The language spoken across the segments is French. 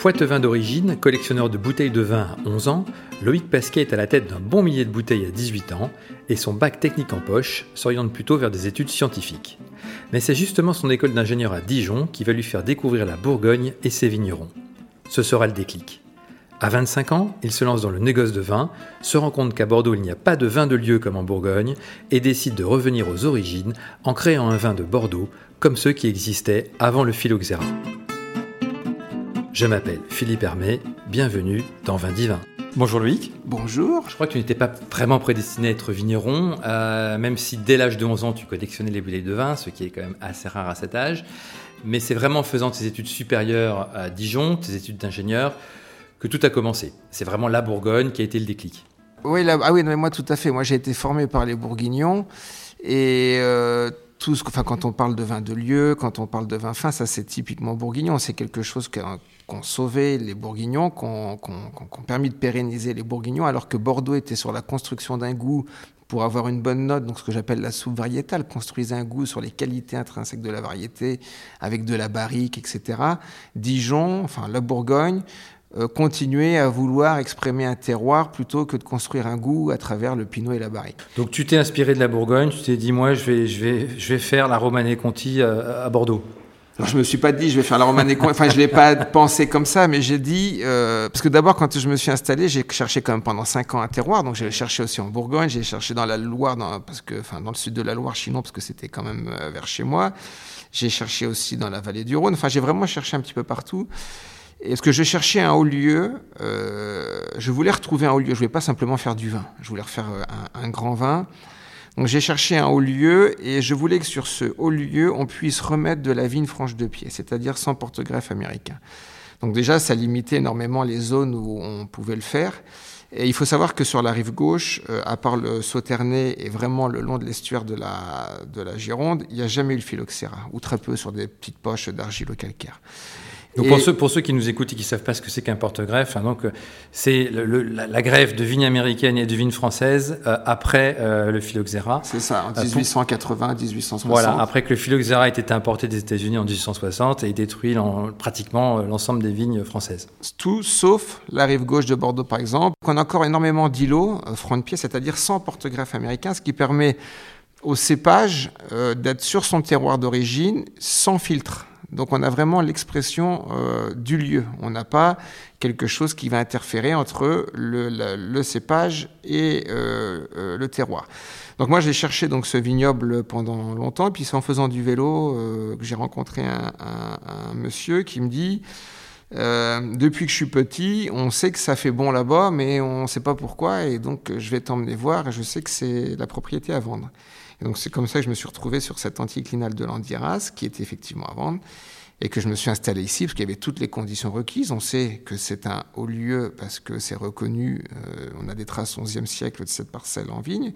Poitevin d'origine, collectionneur de bouteilles de vin à 11 ans, Loïc Pasquet est à la tête d'un bon millier de bouteilles à 18 ans et son bac technique en poche s'oriente plutôt vers des études scientifiques. Mais c'est justement son école d'ingénieur à Dijon qui va lui faire découvrir la Bourgogne et ses vignerons. Ce sera le déclic. À 25 ans, il se lance dans le négoce de vin, se rend compte qu'à Bordeaux il n'y a pas de vin de lieu comme en Bourgogne et décide de revenir aux origines en créant un vin de Bordeaux comme ceux qui existaient avant le phylloxéra. Je m'appelle Philippe Hermé, bienvenue dans Vin Divin. Bonjour Loïc. Bonjour. Je crois que tu n'étais pas vraiment prédestiné à être vigneron, euh, même si dès l'âge de 11 ans tu collectionnais les bouteilles de vin, ce qui est quand même assez rare à cet âge. Mais c'est vraiment en faisant tes études supérieures à Dijon, tes études d'ingénieur, que tout a commencé. C'est vraiment la Bourgogne qui a été le déclic. Oui, ah oui, mais moi tout à fait. Moi j'ai été formé par les Bourguignons et euh, tout ce, enfin, quand on parle de vin de lieu, quand on parle de vin fin, ça c'est typiquement bourguignon. C'est quelque chose qu'ont sauvé les Bourguignons, qu'ont permis de pérenniser les Bourguignons, alors que Bordeaux était sur la construction d'un goût pour avoir une bonne note, donc ce que j'appelle la soupe variétale, construisait un goût sur les qualités intrinsèques de la variété, avec de la barrique, etc. Dijon, enfin la Bourgogne, euh, continuer à vouloir exprimer un terroir plutôt que de construire un goût à travers le pinot et la barrique. Donc tu t'es inspiré de la Bourgogne, tu t'es dit moi je vais, je vais, je vais faire la Romanée Conti à, Bordeaux. Alors, je me suis pas dit je vais faire la Romanée Conti, enfin je l'ai pas pensé comme ça, mais j'ai dit euh, parce que d'abord quand je me suis installé, j'ai cherché quand même pendant cinq ans un terroir, donc j'ai cherché aussi en Bourgogne, j'ai cherché dans la Loire, dans, parce que enfin dans le sud de la Loire, Chinon, parce que c'était quand même euh, vers chez moi. J'ai cherché aussi dans la vallée du Rhône, enfin j'ai vraiment cherché un petit peu partout. Est-ce que je cherchais un haut lieu euh, Je voulais retrouver un haut lieu. Je voulais pas simplement faire du vin. Je voulais refaire un, grand vin. Donc j'ai cherché un haut lieu et je voulais que sur ce haut lieu, on puisse remettre de la vigne franche de pied, c'est-à-dire sans porte-greffe américain. Donc déjà, ça limitait énormément les zones où on pouvait le faire. Et il faut savoir que sur la rive gauche, euh, à part le Sauternay et vraiment le long de l'estuaire de la, de la Gironde, il n'y a jamais eu le phylloxéra, ou très peu sur des petites poches d'argilo-calcaire. Donc pour, ceux, pour ceux qui nous écoutent et qui ne savent pas ce que c'est qu'un porte-greffe, hein, donc euh, c'est la, la, greffe de vigne américaine et de vigne française euh, après euh, le phylloxéra. C'est ça, en 1880, 1860. Voilà, après que le phylloxéra ait été importé des États-Unis en 1860 et détruit pratiquement l'ensemble des vignes françaises. Tout sauf la rive gauche de Bordeaux par exemple. On a encore énormément d'îlots front de pied, c'est-à-dire sans porte-greffe américain, ce qui permet au cépage d'être sur son terroir d'origine sans filtre. Donc on a vraiment l'expression euh, du lieu. On n'a pas quelque chose qui va interférer entre le, cépage et euh, euh, le terroir. Donc moi j'ai cherché donc ce vignoble pendant longtemps, et puis c'est en faisant du vélo que j'ai rencontré un, monsieur qui me dit depuis que je suis petit, on sait que ça fait bon là-bas, mais on ne sait pas pourquoi, et donc je vais t'emmener voir, et je sais que c'est la propriété à vendre. Et donc c'est comme ça que je me suis retrouvé sur cet anticlinal de l'Andiras, qui était effectivement à vendre, et que je me suis installé ici parce qu'il y avait toutes les conditions requises. On sait que c'est un haut lieu parce que c'est reconnu, euh, on a des traces 11e siècle de cette parcelle en vigne.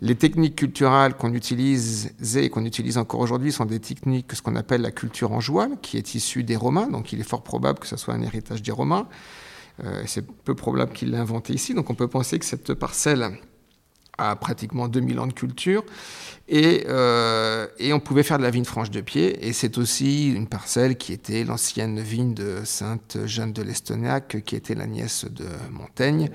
Les techniques culturelles qu'on utilisait et qu'on utilise encore aujourd'hui sont des techniques, ce qu'on appelle la culture en joual, qui est issue des Romains, donc il est fort probable que ce soit un héritage des Romains. Euh, c'est peu probable qu'il l'ait inventé ici, donc on peut penser que cette parcelle à pratiquement 2000 ans de culture. Et, euh, et, on pouvait faire de la vigne franche de pied. Et c'est aussi une parcelle qui était l'ancienne vigne de Sainte Jeanne de l'Estoniac, qui était la nièce de Montaigne.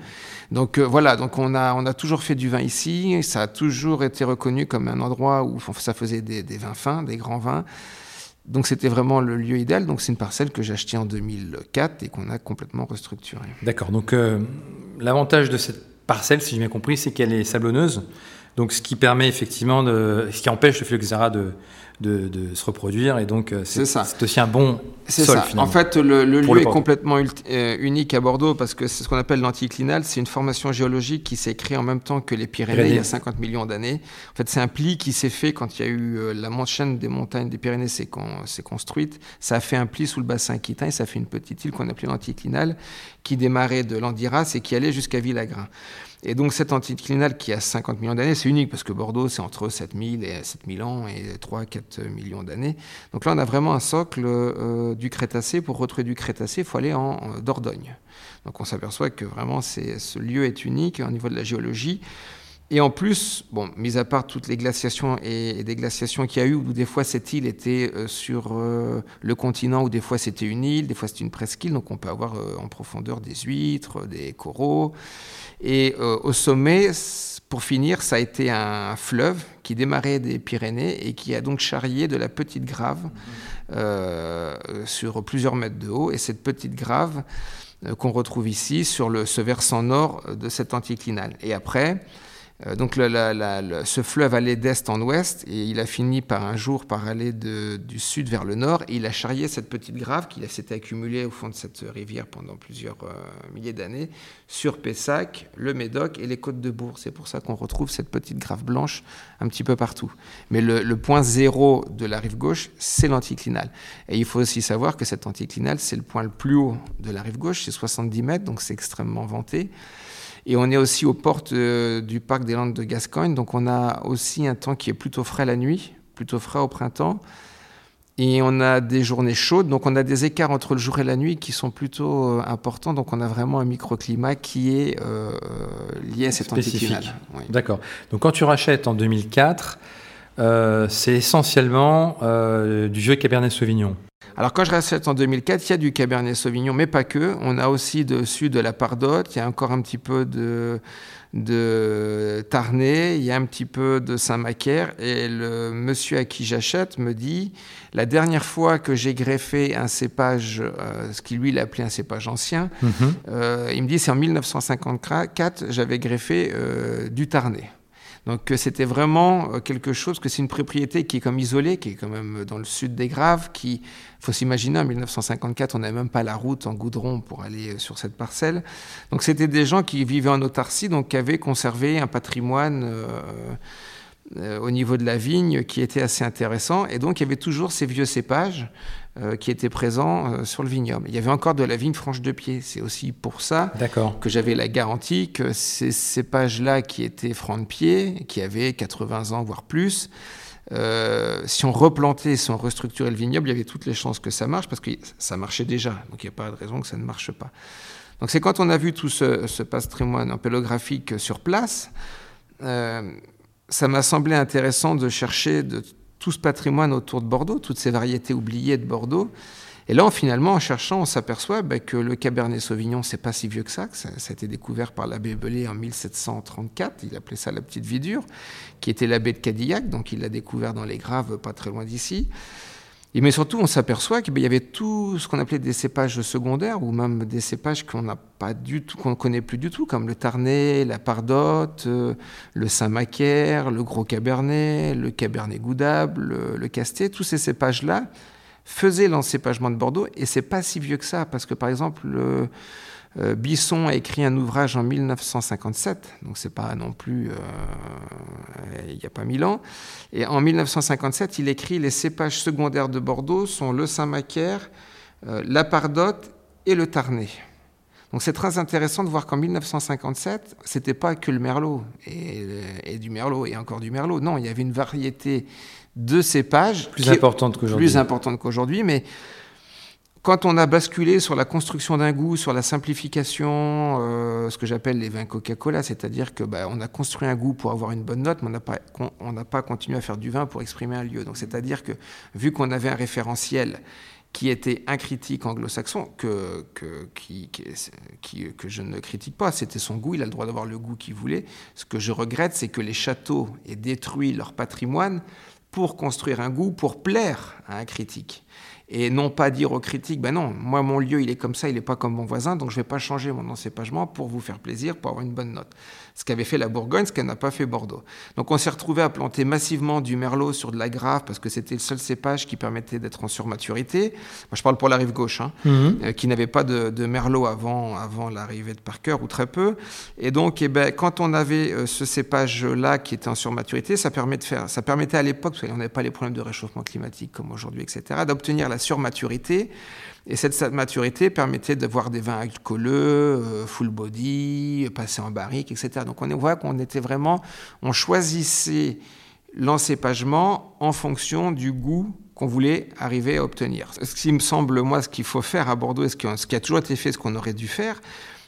Donc euh, voilà, donc on a, on a toujours fait du vin ici. Ça a toujours été reconnu comme un endroit où ça faisait des, des vins fins, des grands vins. Donc c'était vraiment le lieu idéal. Donc c'est une parcelle que j'ai achetée en 2004 et qu'on a complètement restructurée. D'accord. Donc euh, l'avantage de cette parcelle, si j'ai bien compris, c'est qu'elle est sablonneuse. Donc, ce qui permet effectivement de, ce qui empêche le phylloxéra de, de, se reproduire. Et donc, euh, c'est aussi un bon sol, ça. En fait, le, lieu est complètement euh, unique à Bordeaux parce que c'est ce qu'on appelle l'anticlinal. C'est une formation géologique qui s'est créée en même temps que les Pyrénées, il y a 50 millions d'années. En fait, c'est un pli qui s'est fait quand il y a eu euh, la chaîne des montagnes des Pyrénées s'est construite. Ça a fait un pli sous le bassin aquitain et ça a fait une petite île qu'on appelait l'anticlinal qui démarrait de l'Andiras et qui allait jusqu'à Villagrin. Et donc cet anticlinal qui a 50 millions d'années, c'est unique parce que Bordeaux, c'est entre 7000 et 7000 ans et 3-4 millions d'années. Donc là, on a vraiment un socle euh, du Crétacé. Pour retrouver du Crétacé, il faut aller en Dordogne. Donc on s'aperçoit que vraiment ce lieu est unique au niveau de la géologie. Et en plus, bon, mis à part toutes les glaciations et, des glaciations qu'il y a eu, où des fois cette île était euh, sur euh, le continent, ou des fois c'était une île, des fois c'était une presqu'île, donc on peut avoir euh, en profondeur des huîtres, des coraux. Et au sommet, pour finir, ça a été un fleuve qui démarrait des Pyrénées et qui a donc charrié de la petite grave sur plusieurs mètres de haut. Et cette petite grave qu'on retrouve ici sur le, ce versant nord de cet anticlinal. Et après, euh, donc ce fleuve allait d'est en ouest et il a fini par un jour par aller du sud vers le nord et il a charrié cette petite grave qui s'était accumulée au fond de cette rivière pendant plusieurs euh, milliers d'années sur Pessac, le Médoc et les côtes de Bourg. C'est pour ça qu'on retrouve cette petite grave blanche un petit peu partout. Mais le, point zéro de la rive gauche, c'est l'anticlinal. Et il faut aussi savoir que cet anticlinal, c'est le point le plus haut de la rive gauche, c'est 70 mètres, donc c'est extrêmement vanté. Et on est aussi aux portes euh, du parc des Landes de Gascogne, donc on a aussi un temps qui est plutôt frais la nuit, plutôt frais au printemps. Et on a des journées chaudes, donc on a des écarts entre le jour et la nuit qui sont plutôt euh, importants. Donc on a vraiment un microclimat qui est euh, lié à cet anticlinal. D'accord. Donc quand tu rachètes en 2004, c'est essentiellement du vieux Cabernet Sauvignon. Alors quand je rachète en 2004, il y a du Cabernet Sauvignon, mais pas que. On a aussi dessus de la Pardotte, il y a encore un petit peu de, de Tarnay, il y a un petit peu de Saint-Macaire. Et le monsieur à qui j'achète me dit, la dernière fois que j'ai greffé un cépage, euh, ce qu'il lui il appelé un cépage ancien, mhm. euh, il me dit c'est en 1954, j'avais greffé euh, du Tarnay. Donc c'était vraiment euh, quelque chose, que c'est une propriété qui est comme isolée, qui est quand même dans le sud des Graves, qui, faut s'imaginer, en 1954, on n'avait même pas la route en goudron pour aller euh, sur cette parcelle. Donc c'était des gens qui vivaient en autarcie, donc qui avaient conservé un patrimoine euh, au niveau de la vigne qui était assez intéressant. Et donc il y avait toujours ces vieux cépages euh, qui était présent euh, sur le vignoble. Il y avait encore de la vigne franche de pied. C'est aussi pour ça que j'avais la garantie que ces cépages-là qui étaient francs de pied, qui avaient 80 ans voire plus, euh, si on replantait, si on restructurait le vignoble, il y avait toutes les chances que ça marche parce que ça marchait déjà. Donc il n'y a pas de raison que ça ne marche pas. Donc c'est quand on a vu tout ce, ce patrimoine empélographique sur place, ça m'a semblé intéressant de chercher de tout ce patrimoine autour de Bordeaux, toutes ces variétés oubliées de Bordeaux. Et là, finalement, en cherchant, on s'aperçoit bah, que le Cabernet Sauvignon, c'est pas si vieux que ça, ça, a été découvert par l'abbé Belay en 1734, il appelait ça la petite vie dure, qui était l'abbé de Cadillac, donc il l'a découvert dans les Graves, pas très loin d'ici. Mais surtout, on s'aperçoit qu'il y avait tout ce qu'on appelait des cépages secondaires, ou même des cépages qu'on n'a pas du tout, qu'on ne connaît plus du tout, comme le Tarnay, la Pardotte, euh, le Saint-Macaire, le Gros Cabernet, le Cabernet Goudable, le, le Castet. Tous ces cépages-là faisaient l'encépagement de Bordeaux, et c'est pas si vieux que ça, parce que par exemple, le, euh, Bisson a écrit un ouvrage en 1957, donc c'est pas non plus euh, il n'y a pas mille ans. Et en 1957, il écrit les cépages secondaires de Bordeaux sont le Saint-Macaire, euh, la Pardotte et le Tarnay. Donc c'est très intéressant de voir qu'en 1957, c'était pas que le Merlot et, et, du Merlot et encore du Merlot. Non, il y avait une variété de cépages plus importante qu'aujourd'hui. Plus importante qu'aujourd'hui, mais quand on a basculé sur la construction d'un goût, sur la simplification, euh, ce que j'appelle les vins Coca-Cola, c'est-à-dire que bah, on a construit un goût pour avoir une bonne note, mais on n'a pas, continué à faire du vin pour exprimer un lieu. Donc c'est-à-dire que vu qu'on avait un référentiel qui était un critique anglo-saxon, que, que, que je ne critique pas, c'était son goût, il a le droit d'avoir le goût qu'il voulait. Ce que je regrette, c'est que les châteaux aient détruit leur patrimoine pour construire un goût, pour plaire à un critique et non pas dire aux critiques, ben non, moi mon lieu il est comme ça, il n'est pas comme mon voisin, donc je ne vais pas changer mon encépagement pour vous faire plaisir, pour avoir une bonne note. Ce qu'avait fait la Bourgogne, ce qu'elle n'a pas fait Bordeaux. Donc on s'est retrouvé à planter massivement du merlot sur de la grave parce que c'était le seul cépage qui permettait d'être en surmaturité. Moi je parle pour la rive gauche, hein, mhm. euh, qui n'avait pas de, merlot avant, avant l'arrivée de Parker ou très peu. Et donc eh ben, quand on avait euh, ce cépage-là qui était en surmaturité, ça, permet de faire, ça permettait à l'époque, parce qu'on n'avait pas les problèmes de réchauffement climatique comme aujourd'hui, etc., d'obtenir la surmaturité. Et cette maturité permettait d'avoir des vins alcooleux, euh, full body, passés en barrique, etc. Donc on voit qu'on était vraiment, on choisissait l'encépagement en fonction du goût qu'on voulait arriver à obtenir. Ce qui me semble, moi, ce qu'il faut faire à Bordeaux, et ce qui a toujours été fait, ce qu'on aurait dû faire,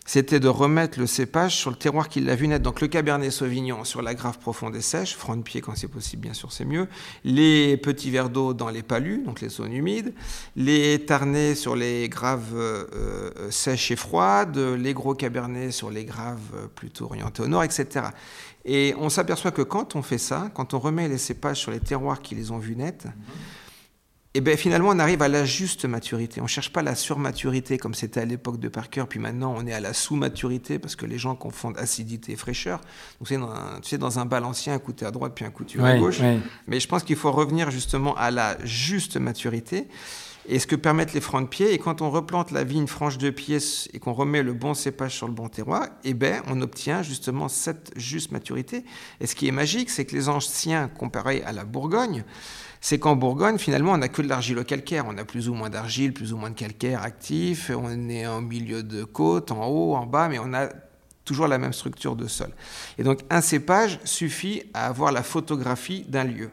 c'était de remettre le cépage sur le terroir qui l'a vu naître. Donc le Cabernet Sauvignon sur la grave profonde et sèche, front de pied quand c'est possible, bien sûr, c'est mieux. Les petits verres d'eau dans les palus, donc les zones humides. Les tarnets sur les graves euh, euh, sèches et froides. Les gros Cabernets sur les graves euh, plutôt orientés au nord, etc. Et on s'aperçoit que quand on fait ça, quand on remet les cépages sur les terroirs qui les ont vus naître, et bien finalement on arrive à la juste maturité. On ne cherche pas la surmaturité comme c'était à l'époque de Parker, puis maintenant on est à la sous-maturité parce que les gens confondent acidité et fraîcheur. Donc c'est dans tu sais, dans un balancier, un coup à droite puis un coup à gauche. Mais je pense qu'il faut revenir justement à la juste maturité. Et ce que permettent les francs de pied, et quand on replante la vigne franche de pied et qu'on remet le bon cépage sur le bon terroir, eh ben, on obtient justement cette juste maturité. Et ce qui est magique, c'est que les anciens, comparés à la Bourgogne, c'est qu'en Bourgogne, finalement, on n'a que de l'argilo-calcaire. On a plus ou moins d'argile, plus ou moins de calcaire actif. On est en milieu de côte, en haut, en bas, mais on a toujours la même structure de sol. Et donc, un cépage suffit à avoir la photographie d'un lieu.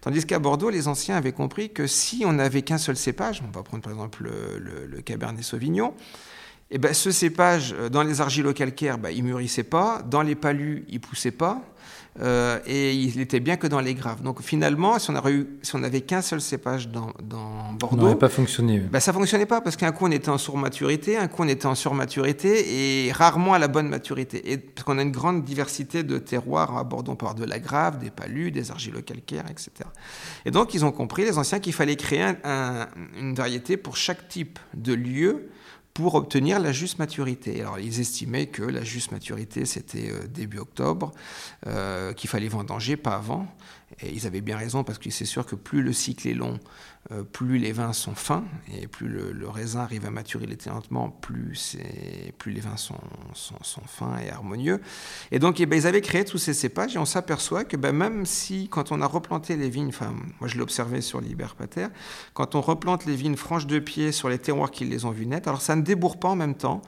Tandis qu'à Bordeaux, les anciens avaient compris que si on n'avait qu'un seul cépage, on va prendre par exemple le, Cabernet Sauvignon, et eh ben, ce cépage, euh, dans les argilo-calcaires, ben, il mûrissait pas, dans les palus, il poussait pas, euh, et il était bien que dans les graves. Donc finalement, si on, avait, si on n'avait qu'un seul cépage dans, dans Bordeaux, ça n'aurait pas fonctionné. Ben, ça fonctionnait pas parce qu'un coup on était en surmaturité, un coup on était en surmaturité et rarement à la bonne maturité. Et parce qu'on a une grande diversité de terroirs à Bordeaux, on peut avoir de la grave, des palus, des argilo-calcaires, etc. Et donc ils ont compris les anciens qu'il fallait créer une variété pour chaque type de lieu pour obtenir la juste maturité. Alors ils estimaient que la juste maturité c'était euh, début octobre, euh, qu'il fallait vendanger, pas avant. Et ils avaient bien raison parce que c'est sûr que plus le cycle est long, euh, plus les vins sont fins et plus le, raisin arrive à maturer lentement, plus, plus les vins sont, fins et harmonieux. Et donc eh ben, ils avaient créé tous ces cépages et on s'aperçoit que ben, même si quand on a replanté les vignes, enfin moi je l'ai observé sur l'Iberpater, quand on replante les vignes franches de pied sur les terroirs qui les ont vues naître, alors ça ne débourre pas en même temps,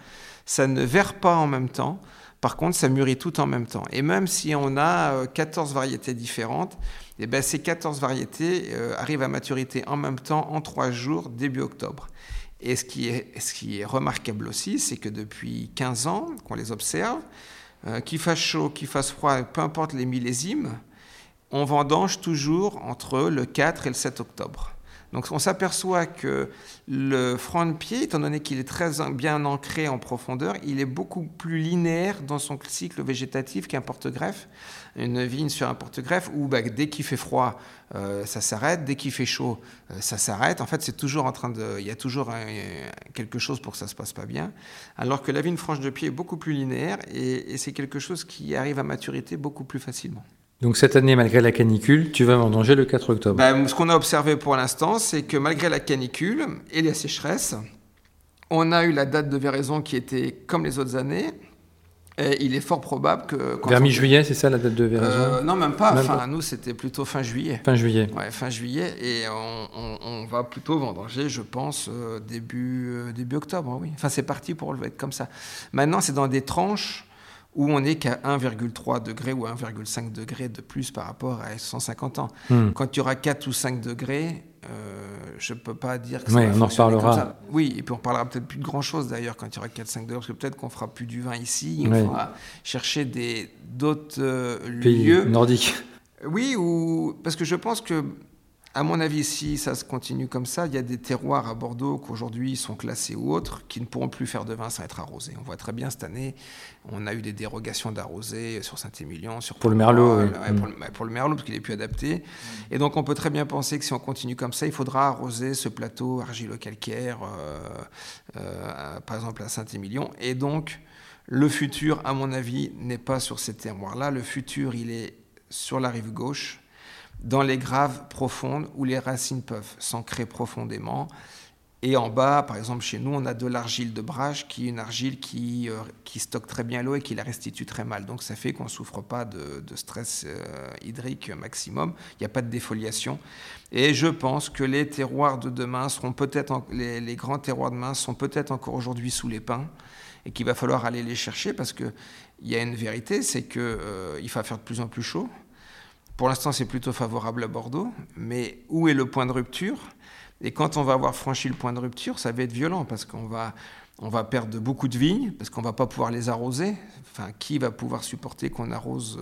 ça ne verre pas en même temps, par contre, ça mûrit tout en même temps. Et même si on a 14 euh, variétés différentes, eh ben, ces 14 variétés euh, arrivent à maturité en même temps en 3 jours, début octobre. Et ce qui est, remarquable aussi, c'est que depuis 15 ans qu'on les observe, euh, qu'il fasse chaud, qu'il fasse froid, peu importe les millésimes, on vendange toujours entre le 4 et le 7 octobre. Donc on s'aperçoit que le franc de pied, étant donné qu'il est très bien ancré en profondeur, il est beaucoup plus linéaire dans son cycle végétatif qu'un porte-greffe. Une vigne sur un porte-greffe où bah, dès qu'il fait froid, euh, ça s'arrête, dès qu'il fait chaud, euh, ça s'arrête. En fait, c'est toujours en train de, il y a toujours quelque chose pour que ça se passe pas bien. Alors que la vigne franche de pied est beaucoup plus linéaire et c'est quelque chose qui arrive à maturité beaucoup plus facilement. Donc cette année, malgré la canicule, tu vas vendanger le 4 octobre ben, Ce qu'on a observé pour l'instant, c'est que malgré la canicule et la sécheresse, on a eu la date de véraison qui était comme les autres années. Et il est fort probable que... Vers mi-juillet, c'est ça la date de véraison euh, Non, même pas. enfin, Nous, c'était plutôt fin juillet. Fin juillet. Ouais, fin juillet. Et on, va plutôt vendanger, je pense, euh, début, euh, début octobre. Oui. Enfin, c'est parti pour le être comme ça. Maintenant, c'est dans des tranches où on n'est qu'à 1,3 degré ou 1,5 degré de plus par rapport à 150 ans. Hmm. Quand il y aura 4 ou 5 degrés, euh, je ne peux pas dire que ça oui, on en reparlera. Oui, et puis on parlera peut-être plus de grand-chose d'ailleurs quand il y aura 4-5 degrés, parce que peut-être qu'on fera plus du vin ici, on va chercher d'autres euh, lieux. nordiques. Oui, ou, parce que je pense que à mon avis, si ça se continue comme ça, il y a des terroirs à Bordeaux qu'aujourd'hui sont classés ou autres qui ne pourront plus faire de vin sans être arrosés. On voit très bien cette année, on a eu des dérogations d'arrosés sur Saint-Émilion, sur pour le merlot, oui. pour, le, merlot parce qu'il est plus adapté. Et donc on peut très bien penser que si on continue comme ça, il faudra arroser ce plateau argilo-calcaire, euh, euh, par exemple à Saint-Émilion. Et donc le futur, à mon avis, n'est pas sur ces terroirs-là. Le futur, il est sur la rive gauche dans les graves profondes où les racines peuvent s'ancrer profondément. Et en bas, par exemple, chez nous, on a de l'argile de brage, qui est une argile qui, euh, stocke très bien l'eau et qui la restitue très mal. Donc ça fait qu'on ne souffre pas de, stress euh, hydrique maximum. Il n'y a pas de défoliation. Et je pense que les terroirs de demain seront peut-être, les, les, grands terroirs de demain sont peut-être encore aujourd'hui sous les pins et qu'il va falloir aller les chercher parce qu'il y a une vérité, c'est qu'il euh, va faire de plus en plus chaud. Pour l'instant, c'est plutôt favorable à Bordeaux, mais où est le point de rupture? Et quand on va avoir franchi le point de rupture, ça va être violent parce qu'on va, on va perdre beaucoup de vignes parce qu'on va pas pouvoir les arroser. Enfin, qui va pouvoir supporter qu'on arrose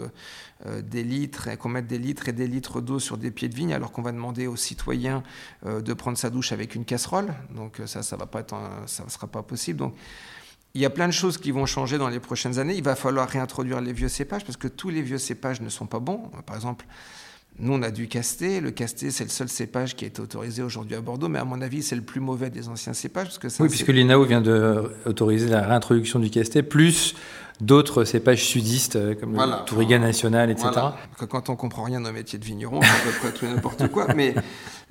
euh, des litres qu'on mette des litres et des litres d'eau sur des pieds de vigne alors qu'on va demander aux citoyens euh, de prendre sa douche avec une casserole? Donc ça, ça va sera pas possible. Donc il y a plein de choses qui vont changer dans les prochaines années. Il va falloir réintroduire les vieux cépages parce que tous les vieux cépages ne sont pas bons. Par exemple, nous, on a du casté. Le casté, c'est le seul cépage qui a été autorisé aujourd'hui à Bordeaux, mais à mon avis, c'est le plus mauvais des anciens cépages. Parce que oui, puisque l'INAO vient d'autoriser la réintroduction du casté, plus d'autres cépages sudistes euh, comme le Touriga national, etc. Quand on comprend rien dans métier de vigneron, c'est à peu près tout n'importe quoi. Mais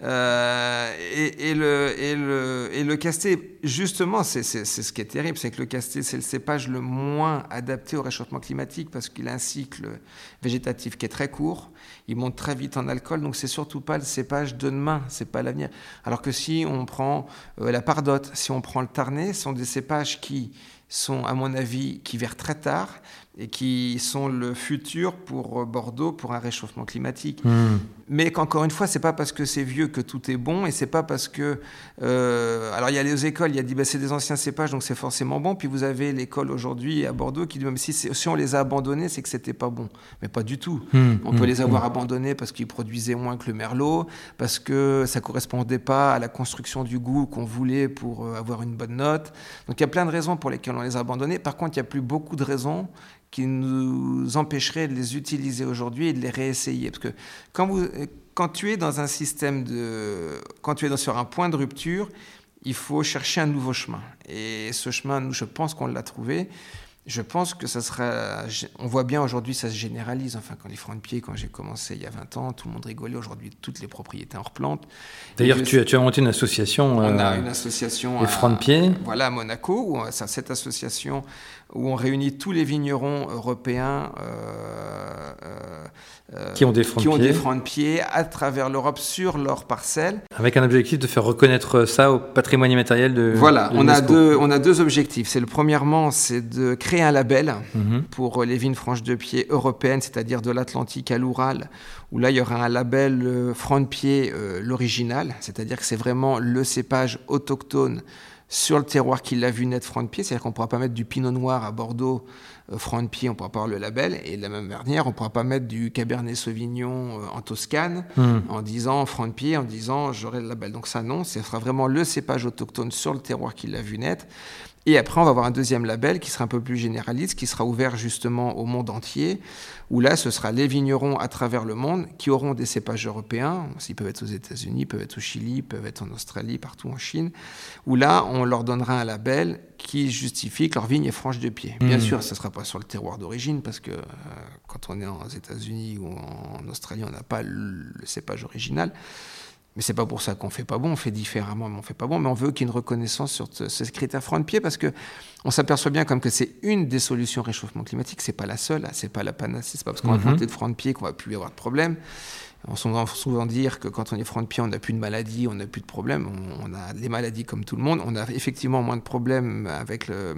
euh, et, le et le et le casté, justement, c'est ce qui est terrible, c'est que le casté, c'est le cépage le moins adapté au réchauffement climatique parce qu'il a un cycle végétatif qui est très court. Il monte très vite en alcool, donc c'est surtout pas le cépage de demain, c'est pas l'avenir. Alors que si on prend euh, la pardotte, si on prend le tarnet, ce sont des cépages qui sont, à mon avis, qui verrent très tard et qui sont le futur pour Bordeaux pour un réchauffement climatique. Hmm. Mais qu'encore une fois, c'est pas parce que c'est vieux que tout est bon et c'est pas parce que. Euh, alors il y a les écoles, il y a dit bah, c'est des anciens cépages donc c'est forcément bon. Puis vous avez l'école aujourd'hui à Bordeaux qui dit même si, si on les a abandonnés, c'est que c'était pas bon. Mais pas du tout. Hmm. On peut hmm. les avoir abandonnés parce qu'ils produisaient moins que le merlot, parce que ça correspondait pas à la construction du goût qu'on voulait pour euh, avoir une bonne note. Donc il y a plein de raisons pour lesquelles on les a abandonnés. Par contre, il y a plus beaucoup de raisons qui nous empêcherait de les utiliser aujourd'hui et de les réessayer. Parce que quand, vous, quand tu es dans un système de... Quand tu es sur un point de rupture, il faut chercher un nouveau chemin. Et ce chemin, nous, je pense qu'on l'a trouvé je pense que ça sera. On voit bien aujourd'hui, ça se généralise. Enfin, quand les francs de pied, quand j'ai commencé il y a 20 ans, tout le monde rigolait. Aujourd'hui, toutes les propriétés en replantent. D'ailleurs, tu, tu, as monté une association. On a euh, une association. Les francs de pied. Voilà, à Monaco, où cette association où on réunit tous les vignerons européens. Euh, euh, euh, qui ont des francs, de, pied. à travers l'Europe sur leurs parcelles. Avec un objectif de faire reconnaître ça au patrimoine immatériel de Voilà, on, a deux, on a deux objectifs. C'est le premièrement, c'est de créer un label mhm. pour les vignes franches de pied européennes, c'est-à-dire de l'Atlantique à l'Oural, où là il y aura un label euh, franc de pied euh, l'original, c'est-à-dire que c'est vraiment le cépage autochtone sur le terroir qui l'a vu naître franc de pied, c'est-à-dire qu'on ne pourra pas mettre du pinot noir à Bordeaux euh, franc de pied, on ne pourra pas avoir le label, et de la même manière, on ne pourra pas mettre du Cabernet Sauvignon euh, en Toscane hmm. en disant franc de pied, en disant j'aurai le label. Donc ça non, ce sera vraiment le cépage autochtone sur le terroir qui l'a vu naître. Et après, on va avoir un deuxième label qui sera un peu plus généraliste, qui sera ouvert justement au monde entier, où là, ce sera les vignerons à travers le monde qui auront des cépages européens. Ils peuvent être aux États-Unis, peuvent être au Chili, peuvent être en Australie, partout en Chine, où là, on leur donnera un label qui justifie que leur vigne est franche de pied. Bien hmm. sûr, ce ne sera pas sur le terroir d'origine, parce que euh, quand on est aux États-Unis ou en Australie, on n'a pas le cépage original. Mais c'est pas pour ça qu'on fait pas bon, on fait différemment, mais on fait pas bon. Mais on veut qu'il y ait une reconnaissance sur ce, critère franc de pied parce que on s'aperçoit bien comme que c'est une des solutions au réchauffement climatique. C'est pas la seule, c'est pas la panacée. C'est pas parce qu'on a planté mhm. de franc de pied qu'on va plus avoir de problème. On va souvent dire que quand on est franc de pied, on n'a plus de maladies, on n'a plus de problèmes. On, a des maladies comme tout le monde. On a effectivement moins de problèmes avec le.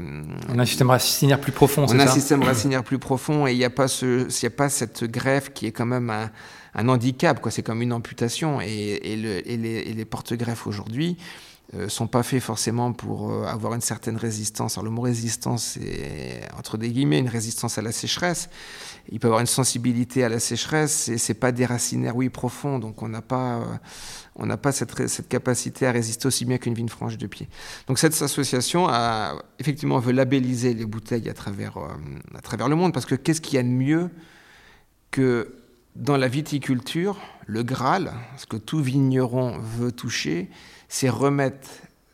On a un système racinaire plus profond. On a un système racinaire plus profond et il n'y a pas ce, il a pas cette greffe qui est quand même un un handicap, quoi. C'est comme une amputation. Et, les, porte-greffes aujourd'hui ne euh, sont pas faits forcément pour euh, avoir une certaine résistance. Alors le mot résistance, c'est entre des guillemets une résistance à la sécheresse. Il peut avoir une sensibilité à la sécheresse et c'est pas des racinaires, oui, profonds. Donc on n'a pas, euh, on n'a pas cette, cette, capacité à résister aussi bien qu'une vigne franche de pied. Donc cette association a effectivement veut labelliser les bouteilles à travers, à travers le monde parce que qu'est-ce qu'il y a de mieux que dans la viticulture, le Graal, ce que tout vigneron veut toucher, c'est remettre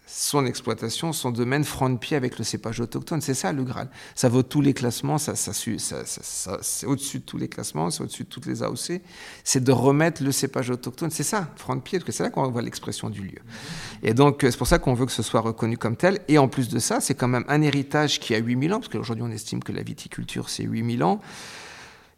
son exploitation, son domaine franc de pied avec le cépage autochtone. C'est ça le Graal. Ça vaut tous les classements, ça, ça, ça, c'est au-dessus de tous les classements, c'est au-dessus de toutes les AOC. C'est de remettre le cépage autochtone. C'est ça, franc de pied, parce que c'est là qu'on voit l'expression du lieu. Et donc, c'est pour ça qu'on veut que ce soit reconnu comme tel. Et en plus de ça, c'est quand même un héritage qui a 8000 ans, parce qu'aujourd'hui on estime que la viticulture c'est 8000 ans.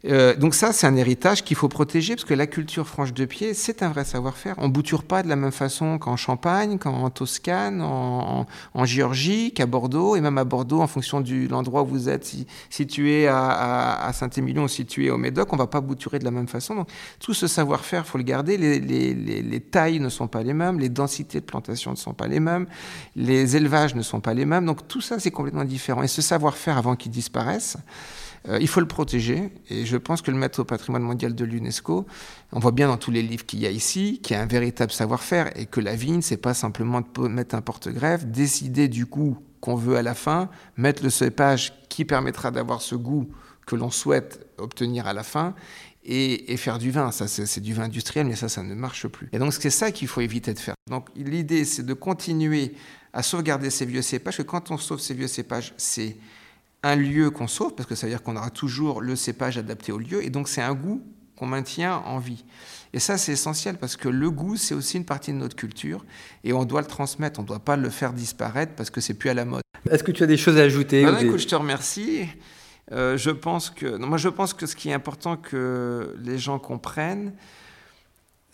Euh, donc ça, c'est un héritage qu'il faut protéger parce que la culture franche de pied, c'est un vrai savoir-faire. On bouture pas de la même façon qu'en Champagne, qu'en Toscane, en, Géorgie, qu'à Bordeaux, et même à Bordeaux, en fonction de l'endroit où vous êtes, si, situé à, à, Saint-Émilion ou situé au Médoc, on va pas bouturer de la même façon. Donc tout ce savoir-faire, faut le garder. Les, les, les, les, tailles ne sont pas les mêmes, les densités de plantation ne sont pas les mêmes, les élevages ne sont pas les mêmes. Donc tout ça, c'est complètement différent. Et ce savoir-faire, avant qu'il disparaisse, euh, il faut le protéger et je pense que le mettre au patrimoine mondial de l'UNESCO, on voit bien dans tous les livres qu'il y a ici, qu'il y a un véritable savoir-faire et que la vigne, c'est pas simplement de mettre un porte-greffe, décider du goût qu'on veut à la fin, mettre le cépage qui permettra d'avoir ce goût que l'on souhaite obtenir à la fin et, faire du vin. Ça, c'est du vin industriel, mais ça, ça ne marche plus. Et donc, c'est ça qu'il faut éviter de faire. Donc, l'idée, c'est de continuer à sauvegarder ces vieux cépages, que quand on sauve ces vieux cépages, c'est un lieu qu'on sauve, parce que ça veut dire qu'on aura toujours le cépage adapté au lieu, et donc c'est un goût qu'on maintient en vie. Et ça, c'est essentiel, parce que le goût, c'est aussi une partie de notre culture, et on doit le transmettre, on ne doit pas le faire disparaître, parce que c'est plus à la mode. Est-ce que tu as des choses à ajouter bah écoute, Je te remercie. Euh, je pense que, non, moi, je pense que ce qui est important que les gens comprennent,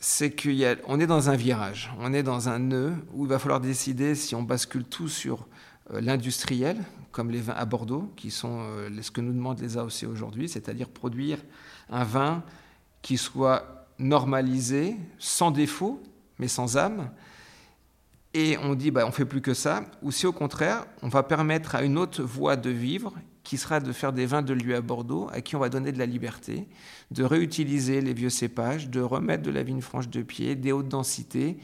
c'est qu'on est dans un virage, on est dans un nœud où il va falloir décider si on bascule tout sur euh, l'industriel, comme les vins à Bordeaux, qui sont euh, ce que nous demandent les AOC aujourd'hui, c'est-à-dire produire un vin qui soit normalisé, sans défaut, mais sans âme. Et on dit, bah, on fait plus que ça. Ou si au contraire, on va permettre à une autre voie de vivre, qui sera de faire des vins de lieu à Bordeaux, à qui on va donner de la liberté, de réutiliser les vieux cépages, de remettre de la vigne franche de pied, des hautes densités,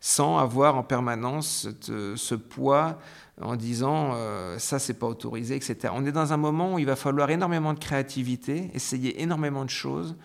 sans avoir en permanence ce poids en disant euh, ça c'est pas autorisé, etc. On est dans un moment où il va falloir énormément de créativité, essayer énormément de choses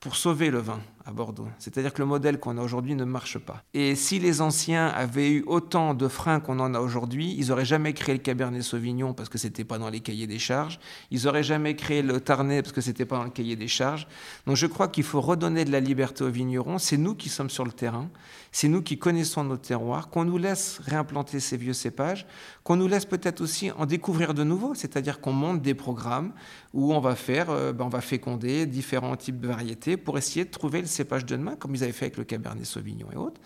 pour sauver le vin à Bordeaux. C'est-à-dire que le modèle qu'on a aujourd'hui ne marche pas. Et si les anciens avaient eu autant de freins qu'on en a aujourd'hui, ils n'auraient jamais créé le Cabernet Sauvignon parce que c'était pas dans les cahiers des charges. Ils n'auraient jamais créé le Tarnet parce que c'était pas dans le cahier des charges. Donc je crois qu'il faut redonner de la liberté aux vignerons. C'est nous qui sommes sur le terrain. C'est nous qui connaissons nos terroirs, qu'on nous laisse réimplanter ces vieux cépages, qu'on nous laisse peut-être aussi en découvrir de nouveaux, c'est-à-dire qu'on monte des programmes où on va faire, euh, ben on va féconder différents types de variétés pour essayer de trouver le cépage de demain, comme ils avaient fait avec le Cabernet Sauvignon et autres,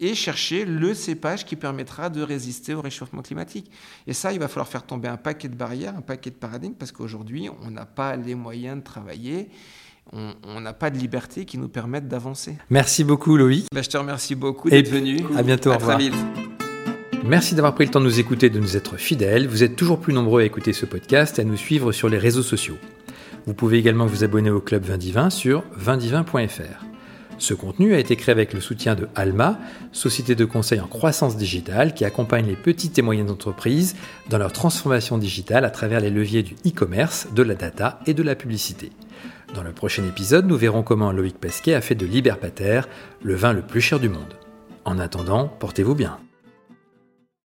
et chercher le cépage qui permettra de résister au réchauffement climatique. Et ça, il va falloir faire tomber un paquet de barrières, un paquet de paradigmes, parce qu'aujourd'hui, on n'a pas les moyens de travailler on n'a pas de liberté qui nous permette d'avancer. Merci beaucoup Loïc. Ben, je te remercie beaucoup d'être venu. À bientôt. À très vite. Merci d'avoir pris le temps de nous écouter, de nous être fidèles. Vous êtes toujours plus nombreux à écouter ce podcast et à nous suivre sur les réseaux sociaux. Vous pouvez également vous abonner au club Vindivin sur vindivin.fr. Ce contenu a été créé avec le soutien de Alma, société de conseil en croissance digitale qui accompagne les petites et moyennes entreprises dans leur transformation digitale à travers les leviers du e-commerce, de la data et de la publicité. Dans le prochain épisode, nous verrons comment Loïc Pesquet a fait de Liberpater le vin le plus cher du monde. En attendant, portez-vous bien.